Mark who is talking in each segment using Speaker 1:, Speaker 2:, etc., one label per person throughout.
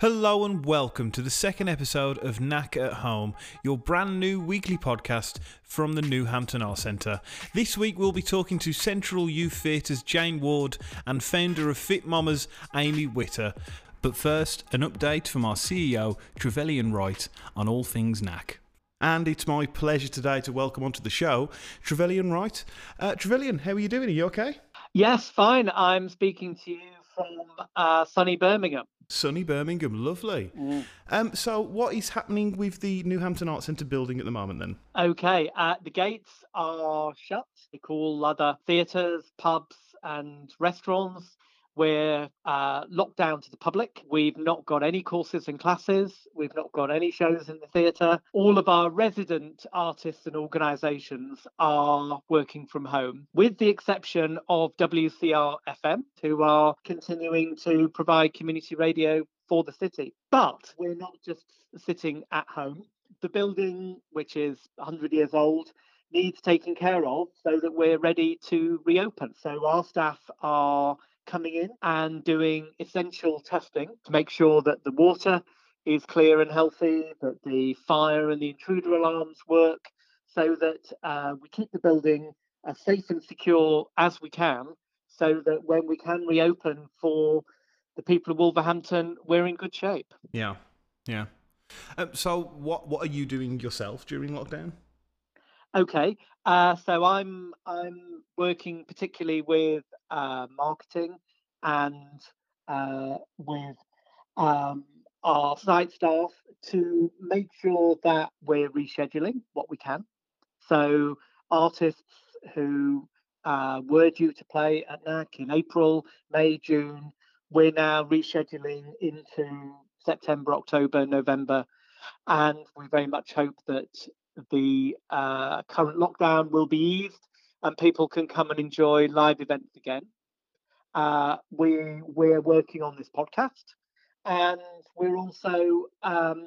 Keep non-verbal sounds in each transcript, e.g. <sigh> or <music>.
Speaker 1: Hello and welcome to the second episode of Knack at Home, your brand new weekly podcast from the Newhampton Art Centre. This week we'll be talking to Central Youth Theatre's Jane Ward and founder of Fit Mamas, Amy Witter. But first, an update from our CEO, Trevelyan Wright, on all things Knack. And it's my pleasure today to welcome onto the show Trevelyan Wright. Uh, Trevelyan, how are you doing? Are you okay?
Speaker 2: Yes, fine. I'm speaking to you from uh, sunny Birmingham.
Speaker 1: Sunny Birmingham, lovely.
Speaker 2: Mm.
Speaker 1: Um, so, what is happening with the Newhampton Art Centre building at the moment then?
Speaker 2: Okay, uh, the gates are shut. They call other theatres, pubs, and restaurants. We're uh, locked down to the public. We've not got any courses and classes. We've not got any shows in the theatre. All of our resident artists and organisations are working from home, with the exception of WCR FM, who are continuing to provide community radio for the city. But we're not just sitting at home. The building, which is 100 years old, needs taken care of so that we're ready to reopen. So our staff are coming in and doing essential testing to make sure that the water is clear and healthy, that the fire and the intruder alarms work, so that uh, we keep the building as safe and secure as we can, so that when we can reopen for the people of Wolverhampton, we're in good shape.
Speaker 1: Yeah, yeah. Um, so, what what are you doing yourself during lockdown?
Speaker 2: Okay, uh, so I'm I'm working particularly with uh, marketing and uh, with um, our site staff to make sure that we're rescheduling what we can. So artists who uh, were due to play at NAC in April, May, June, we're now rescheduling into September, October, November, and we very much hope that the uh, current lockdown will be eased and people can come and enjoy live events again. Uh, we we're working on this podcast, and we're also um,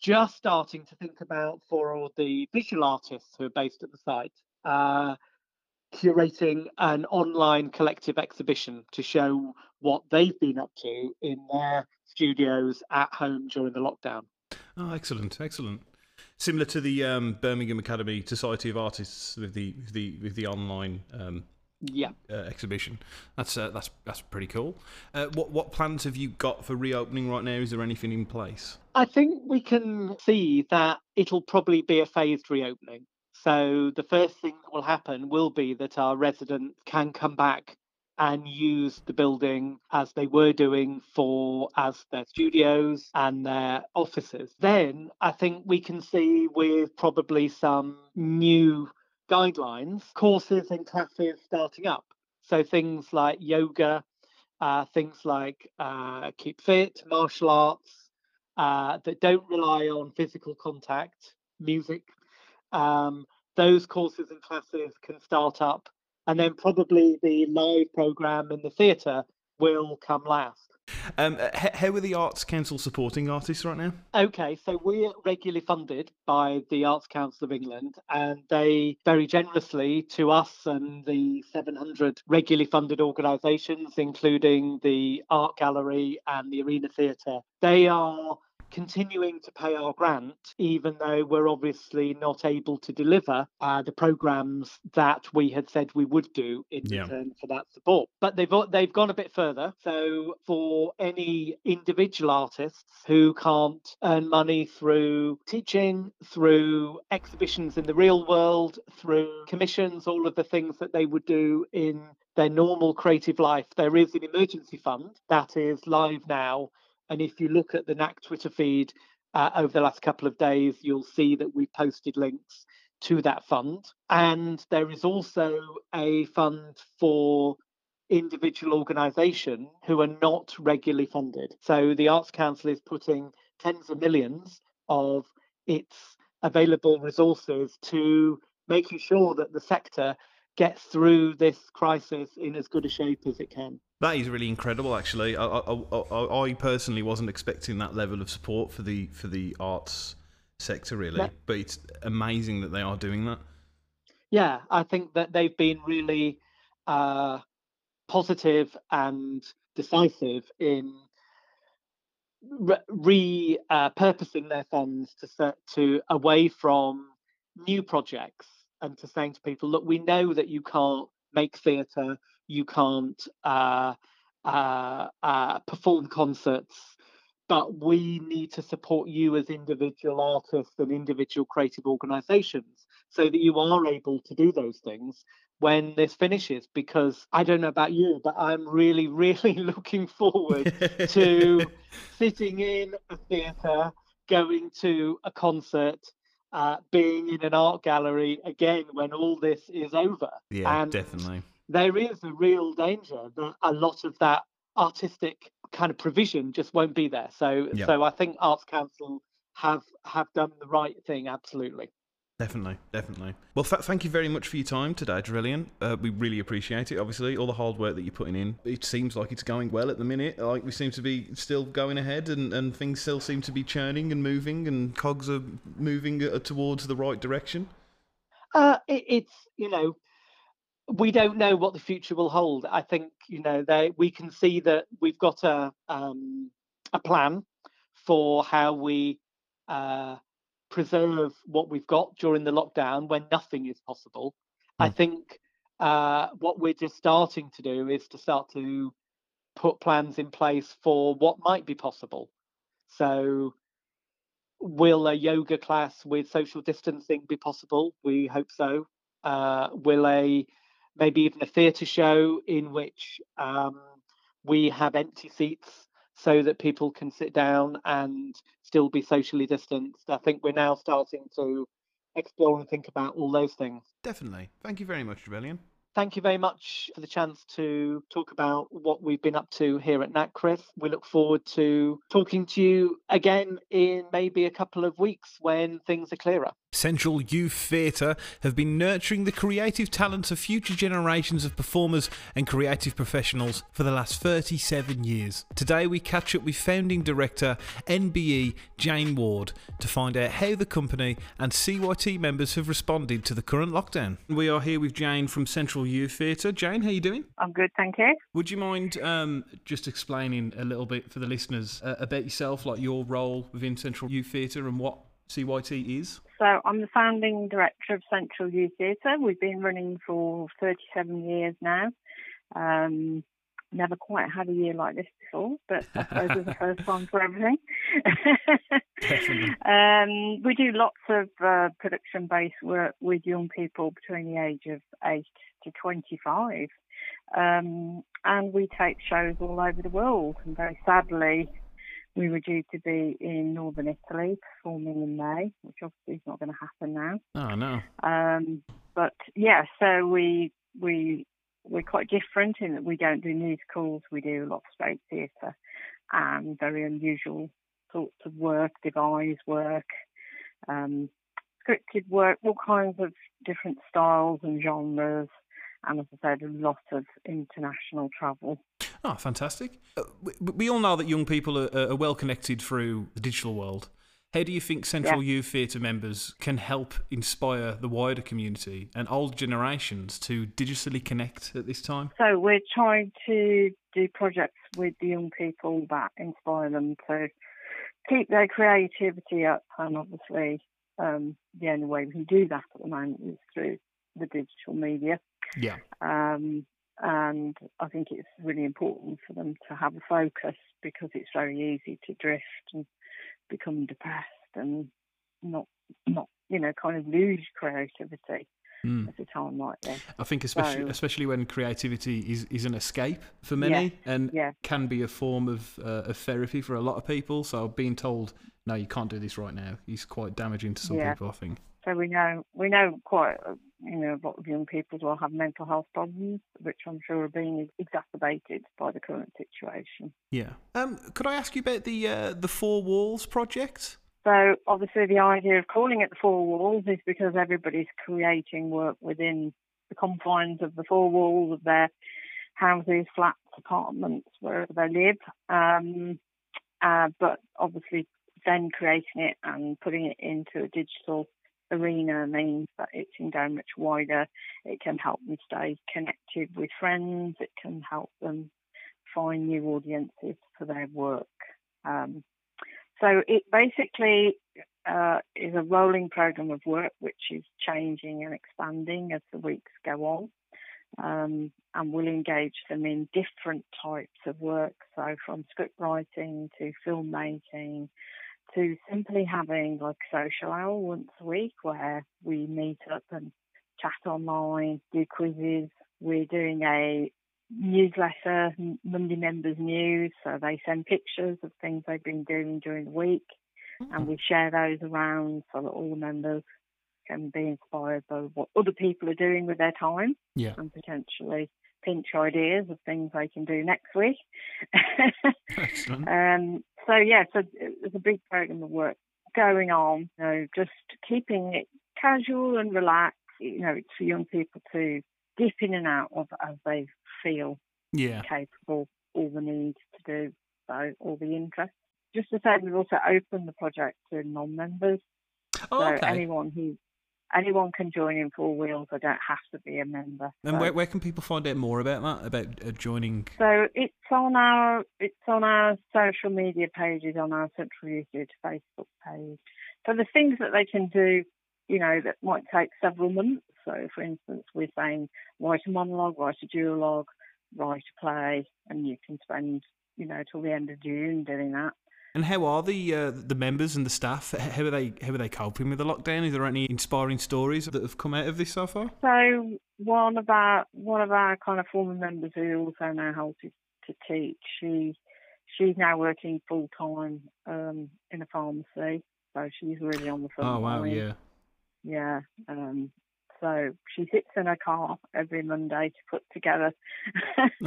Speaker 2: just starting to think about for all the visual artists who are based at the site, uh, curating an online collective exhibition to show what they've been up to in their studios at home during the lockdown.
Speaker 1: Oh, excellent, excellent. Similar to the um, Birmingham Academy Society of Artists with the with the with the online um,
Speaker 2: Yeah.
Speaker 1: uh, exhibition. That's uh, that's that's pretty cool. Uh, what what plans have you got for reopening right now? Is there anything in place?
Speaker 2: I think we can see that it'll probably be a phased reopening. So the first thing that will happen will be that our residents can come back and use the building as they were doing for as their studios and their offices. Then I think we can see with probably some new guidelines, courses and classes starting up. So things like yoga, uh, things like uh, keep fit, martial arts uh, that don't rely on physical contact, music. Um, those courses and classes can start up, and then probably the live program in the theatre will come last.
Speaker 1: Um, uh, h- how are the Arts Council supporting artists right now?
Speaker 2: Okay, so we're regularly funded by the Arts Council of England, and they very generously to us and the 700 regularly funded organisations, including the Art Gallery and the Arena Theatre, they are continuing to pay our grant, even though we're obviously not able to deliver uh, the programs that we had said we would do in
Speaker 1: Yeah.
Speaker 2: return for that support. But they've they've gone a bit further. So for any individual artists who can't earn money through teaching, through exhibitions in the real world, through commissions, all of the things that they would do in their normal creative life, there is an emergency fund that is live now and if you look at the NAC Twitter feed uh, over the last couple of days, you'll see that we've posted links to that fund. And there is also a fund for individual organisation who are not regularly funded. So the Arts Council is putting tens of millions of its available resources to making sure that the sector gets through this crisis in as good a shape as it can.
Speaker 1: That is really incredible, actually. I, I, I, I personally wasn't expecting that level of support for the for the arts sector, really.
Speaker 2: No.
Speaker 1: But it's amazing that they are doing that.
Speaker 2: yeah, I think that they've been really uh, positive and decisive in repurposing uh, their funds to set to away from new projects and to saying to people, look, we know that you can't make theatre, you can't uh, uh, uh, perform concerts, but we need to support you as individual artists and individual creative organisations so that you are able to do those things when this finishes. Because I don't know about you, but I'm really, <laughs> really looking forward to <laughs> sitting in a theatre, going to a concert, uh, being in an art gallery again when all this is over.
Speaker 1: Yeah, and definitely.
Speaker 2: There is a real danger that a lot of that artistic kind of provision just won't be there. So, yep. so I think Arts Council have have done the right thing. Absolutely.
Speaker 1: Definitely, definitely. Well, th- thank you very much for your time today, Trevelyan. Uh, we really appreciate it. Obviously, all the hard work that you're putting in. It seems like it's going well at the minute. Like we seem to be still going ahead, and, and things still seem to be churning and moving, and cogs are moving uh, towards the right direction.
Speaker 2: Uh, it, it's you know, we don't know what the future will hold. I think you know they we can see that we've got a um, a plan for how we. Uh, preserve what we've got during the lockdown when nothing is possible. Mm. I hmm. think uh, what we're just starting to do is to start to put plans in place for what might be possible. So, will a yoga class with social distancing be possible? We hope so. Uh, will a maybe even a theatre show in which um, we have empty seats so that people can sit down and still be socially distanced. I think we're now starting to explore and think about all those things.
Speaker 1: Definitely. Thank you very much, Trevelyan.
Speaker 2: Thank you very much for the chance to talk about what we've been up to here at NACRIF. We look forward to talking to you again in maybe a couple of weeks when things are clearer.
Speaker 1: Central Youth Theatre have been nurturing the creative talents of future generations of performers and creative professionals for the last 37 years. Today we catch up with founding director MBE Jane Ward to find out how the company and CYT members have responded to the current lockdown. We are here with Jane from Central Youth Theatre. Jane, how are you doing?
Speaker 3: I'm good, thank you.
Speaker 1: Would you mind um, just explaining a little bit for the listeners uh, about yourself, like your role within Central Youth Theatre and what CYT is?
Speaker 3: So I'm the founding director of Central Youth Theatre. We've been running for 37 years now. Um, never quite had a year like this before, but I suppose it's the <laughs> first time for everything. <laughs> um, we do lots of uh, production-based work with young people between the age of 8 to 25. Um, and we take shows all over the world. And very sadly, we were due to be in northern Italy performing in May, which obviously is not going to happen now.
Speaker 1: Oh no.
Speaker 3: Um, but yeah, so we we we're quite different in that we don't do musicals. We do a lot of stage theatre and very unusual sorts of work, devised work, um, scripted work, all kinds of different styles and genres, and as I said, a lot of international travel.
Speaker 1: Oh, fantastic. Uh, we, we, all know that young people are, are, well connected through the digital world. How do you think Central yeah. Youth Theatre members can help inspire the wider community and old generations to digitally connect at this time?
Speaker 3: So, we're trying to do projects with the young people that inspire them to keep their creativity up, and obviously, um, the only way we can do that at the moment is through the digital media.
Speaker 1: Yeah.
Speaker 3: Um, and I think it's really important for them to have a focus because it's very easy to drift and become depressed and not not you know kind of lose creativity mm. at a time like this.
Speaker 1: I think especially so, especially when creativity is, is an escape for many
Speaker 3: yeah,
Speaker 1: and
Speaker 3: yeah.
Speaker 1: can be a form of uh, of therapy for a lot of people. So being told no, you can't do this right now is quite damaging to some yeah. people. I think.
Speaker 3: So we know we know quite you know a lot of young people will have mental health problems, which I'm sure are being exacerbated by the current situation.
Speaker 1: Yeah. Um, could I ask you about the uh, the Four Walls project?
Speaker 3: So obviously the idea of calling it the Four Walls is because everybody's creating work within the confines of the four walls of their houses, flats, apartments, wherever they live. Um, uh, but obviously then creating it and putting it into a digital arena means that it can go much wider. It can help them stay connected with friends. It can help them find new audiences for their work. Um, so it basically uh, is a rolling program of work which is changing and expanding as the weeks go on. Um, and we'll engage them in different types of work, so from script writing to filmmaking to simply having like a social hour once a week where we meet up and chat online, do quizzes. We're doing a newsletter, Monday Members News, so they send pictures of things they've been doing during the week, and we share those around so that all the members can be inspired by what other people are doing with their time,
Speaker 1: yeah.
Speaker 3: and potentially pinch ideas of things they can do next week. <laughs>
Speaker 1: Excellent.
Speaker 3: Um, so yeah, so there's a big program of work going on. You know, just keeping it casual and relaxed. You know, it's for young people to dip in and out of as they feel
Speaker 1: yeah.
Speaker 3: capable, or the need to do so, all the interest. Just to say, we've also opened the project to non-members.
Speaker 1: Oh,
Speaker 3: so
Speaker 1: okay.
Speaker 3: anyone who anyone can join in Four Walls. I don't have to be a member.
Speaker 1: And where, where can people find out more about that? About uh, joining?
Speaker 3: So it's on our it's on our social media pages on our Central Theatre Facebook page. So the things that they can do, you know, that might take several months. So for instance, we're saying write a monologue, write a duologue, write a play, and you can spend you know till the end of June doing that.
Speaker 1: And how are the uh, the members and the staff? How are they how are they coping with the lockdown? Is there any inspiring stories that have come out of this so far?
Speaker 3: So one of our one of our kind of former members who also now helps to teach, she she's now working full time um, in a pharmacy. So she's really on the front
Speaker 1: Oh wow,
Speaker 3: line.
Speaker 1: yeah.
Speaker 3: Yeah. Um, so she sits in her car every Monday to put together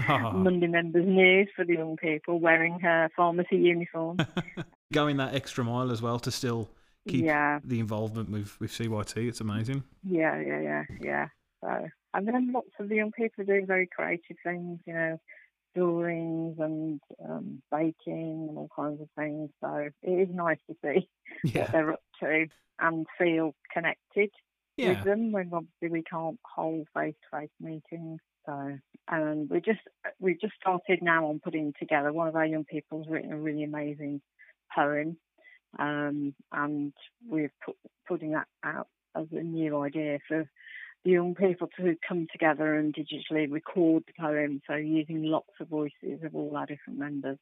Speaker 1: Oh. <laughs> <laughs>
Speaker 3: Monday members news for the young people wearing her pharmacy uniform. <laughs>
Speaker 1: Going that extra mile as well to still keep
Speaker 3: yeah,
Speaker 1: the involvement with, with CYT. It's amazing.
Speaker 3: yeah, yeah, yeah, yeah. So and then lots of the young people are doing very creative things, you know, drawings and um, baking and all kinds of things. So it is nice to see what they're up to and feel connected
Speaker 1: Yeah.
Speaker 3: with them when obviously we can't hold face to face meetings. So, and we just we've just started now on putting together. One of our young people's written a really amazing poem, um, and we're put, putting that out as a new idea for the young people to come together and digitally record the poem. So using lots of voices of all our different members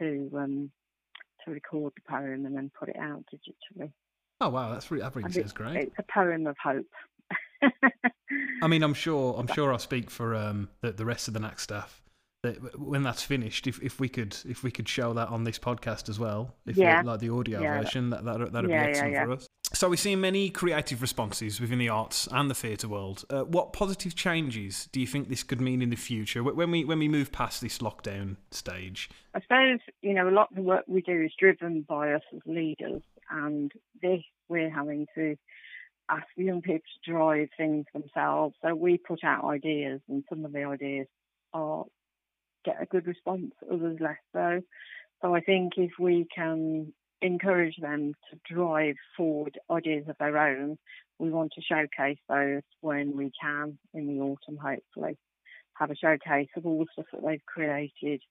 Speaker 3: to um, to record the poem and then put it out digitally.
Speaker 1: Oh wow, that's really, that really sounds great.
Speaker 3: It's a poem of hope.
Speaker 1: I mean, I'm sure I'm <laughs> sure I'll speak for um, the the rest of the NAC staff that when that's finished, if, if we could if we could show that on this podcast as well, if
Speaker 3: Yeah.
Speaker 1: like the audio
Speaker 3: Yeah.
Speaker 1: version, that that that'd
Speaker 3: Yeah,
Speaker 1: be excellent for us. So we've seen many creative responses within the arts and the theatre world. Uh, what positive changes do you think this could mean in the future when we when we move past this lockdown stage?
Speaker 3: I suppose, you know, a lot of the work we do is driven by us as leaders, and this we're having to ask the young people to drive things themselves. So we put out ideas, and some of the ideas are get a good response, others less so. So I think if we can encourage them to drive forward ideas of their own, we want to showcase those when we can in the autumn, hopefully. Have a showcase of all the stuff that they've created.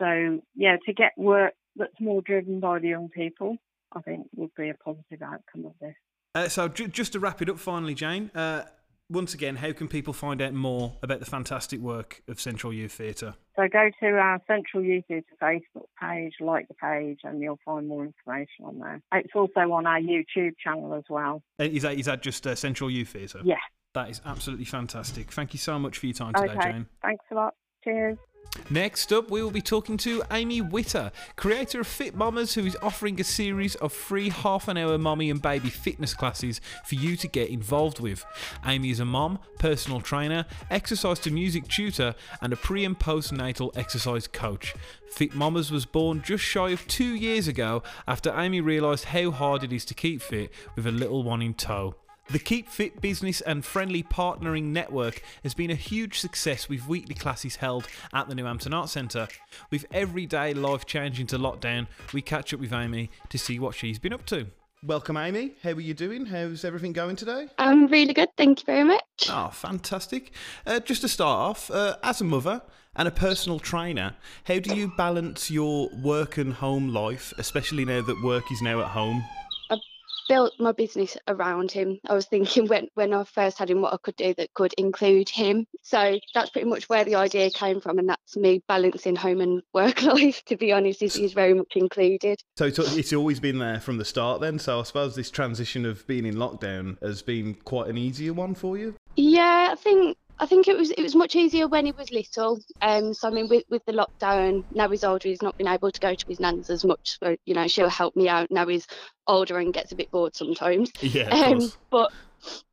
Speaker 3: So, yeah, to get work that's more driven by the young people, I think would be a positive outcome of this.
Speaker 1: Uh, so ju- just to wrap it up, finally, Jane. Uh, once again, how can people find out more about the fantastic work of Central Youth Theatre?
Speaker 3: So go to our Central Youth Theatre Facebook page, like the page, and you'll find more information on there. It's also on our YouTube channel as well.
Speaker 1: Uh, Is that is that just uh, Central Youth Theatre?
Speaker 3: Yeah.
Speaker 1: That is absolutely fantastic. Thank you so much for your time today,
Speaker 3: Okay.
Speaker 1: Jane.
Speaker 3: Thanks a lot. Cheers.
Speaker 1: Next up, we will be talking to Amy Witter, creator of Fit Mamas, who is offering a series of free half an hour mommy and baby fitness classes for you to get involved with. Amy is a mom, personal trainer, exercise to music tutor, and a pre and postnatal exercise coach. Fit Mamas was born just shy of two years ago after Amy realised how hard it is to keep fit with a little one in tow. The Keep Fit Business and Friendly Partnering Network has been a huge success with weekly classes held at the Newhampton Arts Centre. With everyday life changing to lockdown, we catch up with Amy to see what she's been up to. Welcome, Amy. How are you doing? How's everything going today?
Speaker 4: I'm really good, thank you very much.
Speaker 1: Oh, fantastic. Uh, just to start off, uh, as a mother and a personal trainer, how do you balance your work and home life, especially now that work is now at home?
Speaker 4: Built my business around him. I was thinking when, when I first had him, what I could do that could include him. So that's pretty much where the idea came from, and that's me balancing home and <laughs> work life. To be honest, is, is very much included.
Speaker 1: So it's, it's always been there from the start, then. So I suppose this transition of being in lockdown has been quite an easier one for you.
Speaker 4: Yeah, I think I think it was it was much easier when he was little. Um, so I mean, with, with the lockdown, now he's older, he's not been able to go to his nan's as much. So you know, she'll help me out. Now he's older and gets a bit bored sometimes. <laughs>
Speaker 1: Yeah,
Speaker 4: um, but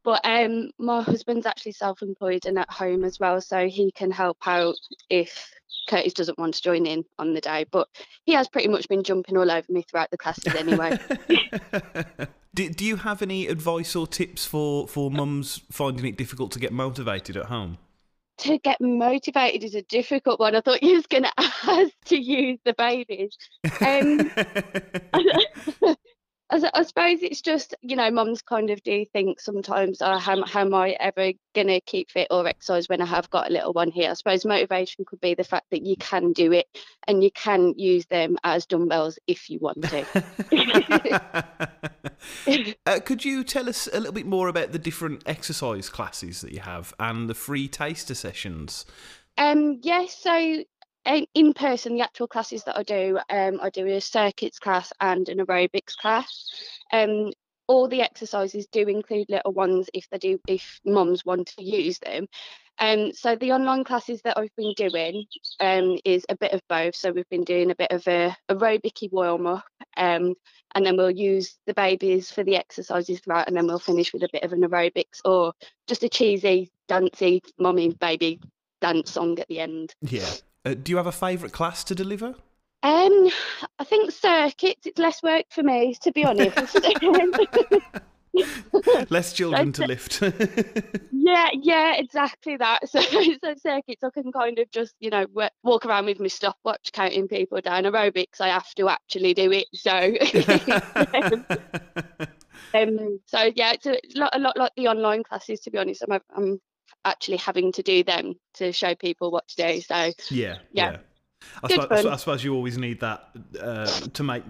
Speaker 4: but um, my husband's actually self-employed and at home as well, so he can help out if Curtis doesn't want to join in on the day. But he has pretty much been jumping all over me throughout the classes anyway. <laughs> <laughs>
Speaker 1: do, do you have any advice or tips for, for mums finding it difficult to get motivated at home?
Speaker 4: To get motivated is a difficult one. I thought you was going <laughs> to ask to use the babies. Um, I, I suppose it's just you know mums kind of do think sometimes oh, how, how am I ever gonna keep fit or exercise when I have got a little one here? I suppose motivation could be the fact that you can do it and you can use them as dumbbells if you want
Speaker 1: to. <laughs> Uh, could you tell us a little bit more about the different exercise classes that you have and the free taster sessions?
Speaker 4: Um yes so in person, the actual classes that I do, um, I do a circuits class and an aerobics class. Um, all the exercises do include little ones if they do, if mums want to use them. Um, so the online classes that I've been doing um, is a bit of both. So we've been doing a bit of a aerobic warm up, um, and then we'll use the babies for the exercises throughout, and then we'll finish with a bit of an aerobics or just a cheesy, dancey, mommy baby dance song at the end.
Speaker 1: Yeah. Uh, do you have a favourite class to deliver?
Speaker 4: Um, I think circuits. It's less work for me, to be honest. <laughs> <laughs>
Speaker 1: less children to lift. <laughs>
Speaker 4: yeah, yeah, exactly that. So, so circuits, I can kind of just, you know, walk around with my stopwatch counting people down. Aerobics, I have to actually do it. So, um, so yeah, it's a lot, a lot like the online classes. To be honest, I'm, I'm actually having to do them to show people what to do. So
Speaker 1: yeah, yeah. yeah. I suppose, I, suppose, you always need that uh, to make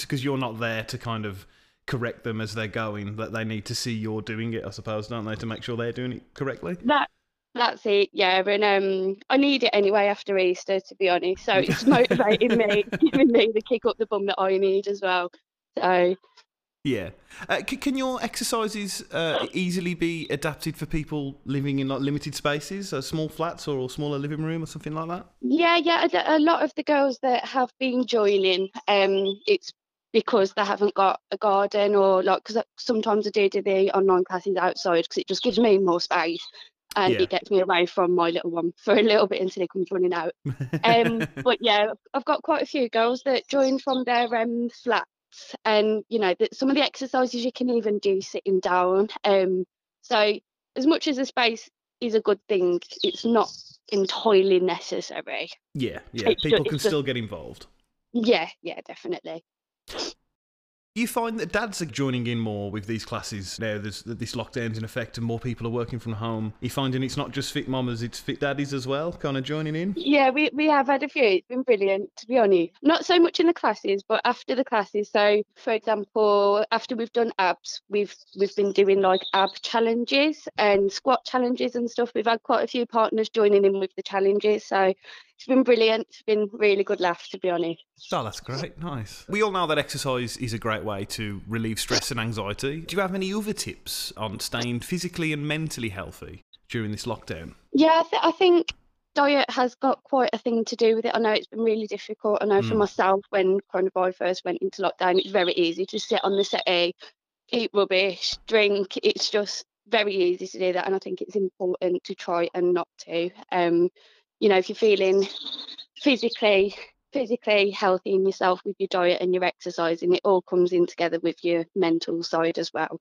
Speaker 1: because you're not there to kind of correct them as they're going. That they need to see you're doing it. I suppose, don't they, to make sure they're doing it correctly.
Speaker 4: That that's it, yeah. And um, I need it anyway after Easter, to be honest. So it's <laughs> motivating me, giving me the kick up the bum that I need as well. So
Speaker 1: yeah. Uh, c- can your exercises uh, easily be adapted for people living in like limited spaces, uh, small flats or, a smaller living room or something like that?
Speaker 4: Yeah, yeah. A, a lot of the girls that have been joining, um, it's because they haven't got a garden or like because sometimes I do do the online classes outside because it just gives me more space and yeah. it gets me away from my little one <laughs> for a little bit until he comes running out. <laughs> Um, but yeah, I've got quite a few girls that join from their um, flat and you know that some of the exercises you can even do sitting down um so as much as the space is a good thing it's not entirely necessary.
Speaker 1: Yeah yeah it's people just, can still just, get involved.
Speaker 4: Yeah yeah definitely
Speaker 1: you find that dads are joining in more with these classes now there's this lockdown's in effect and more people are working from home. You finding it's not just fit mamas it's fit daddies as well kind of joining in?
Speaker 4: Yeah we, we have had a few. It's been brilliant to be honest. Not so much in the classes but after the classes. So for example after we've done abs we've we've been doing like ab challenges and squat challenges and stuff. We've had quite a few partners joining in with the challenges. So it's been brilliant. It's been really good laugh, to be honest.
Speaker 1: Oh, that's great. Nice. We all know that exercise is a great way to relieve stress and anxiety. Do you have any other tips on staying physically and mentally healthy during this lockdown?
Speaker 4: Yeah, I, th- I think diet has got quite a thing to do with it. I know it's been really difficult. I know mm. for myself, when of first went into lockdown, it's very easy to sit on the settee, eat rubbish, drink. It's just very easy to do that, and I think it's important to try and not to. Um, you know, if you're feeling physically physically healthy in yourself with your diet and your exercising it all comes in together with your mental side as well.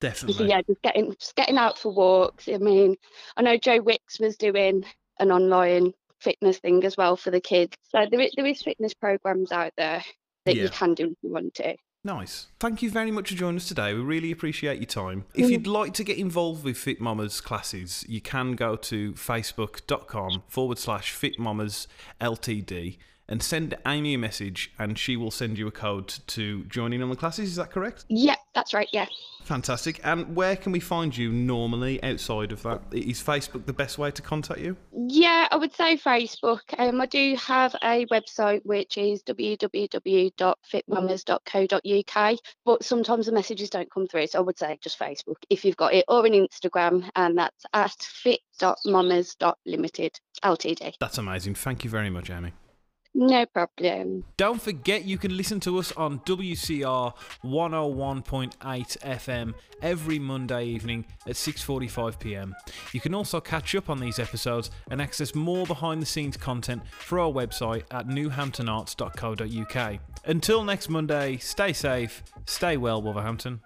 Speaker 1: Definitely.
Speaker 4: So yeah, just getting just getting out for walks. I mean, I know Joe Wicks was doing an online fitness thing as well for the kids. So there is, there is fitness programs out there that yeah. you can do if you want to.
Speaker 1: Nice. Thank you very much for joining us today. We really appreciate your time. If mm. you'd like to get involved with Fit Mamas classes, you can go to facebook.com forward slash Fit Mamas LTD and send Amy a message and she will send you a code to join in on the classes. Is that correct?
Speaker 4: Yeah, that's right. Yeah.
Speaker 1: Fantastic. And where can we find you normally outside of that? Is Facebook the best way to contact you?
Speaker 4: Yeah, I would say Facebook. Um, I do have a website which is www.fitmamas.co.uk, but sometimes the messages don't come through. So I would say just Facebook if you've got it, or an Instagram, and that's at fit.mamas.limited ltd.
Speaker 1: That's amazing. Thank you very much, Amy.
Speaker 4: No problem.
Speaker 1: Don't forget you can listen to us on WCR 101.8 FM every Monday evening at 6:45 p.m. You can also catch up on these episodes and access more behind the scenes content through our website at newhamptonarts.co.uk. Until next Monday, stay safe, stay well Wolverhampton.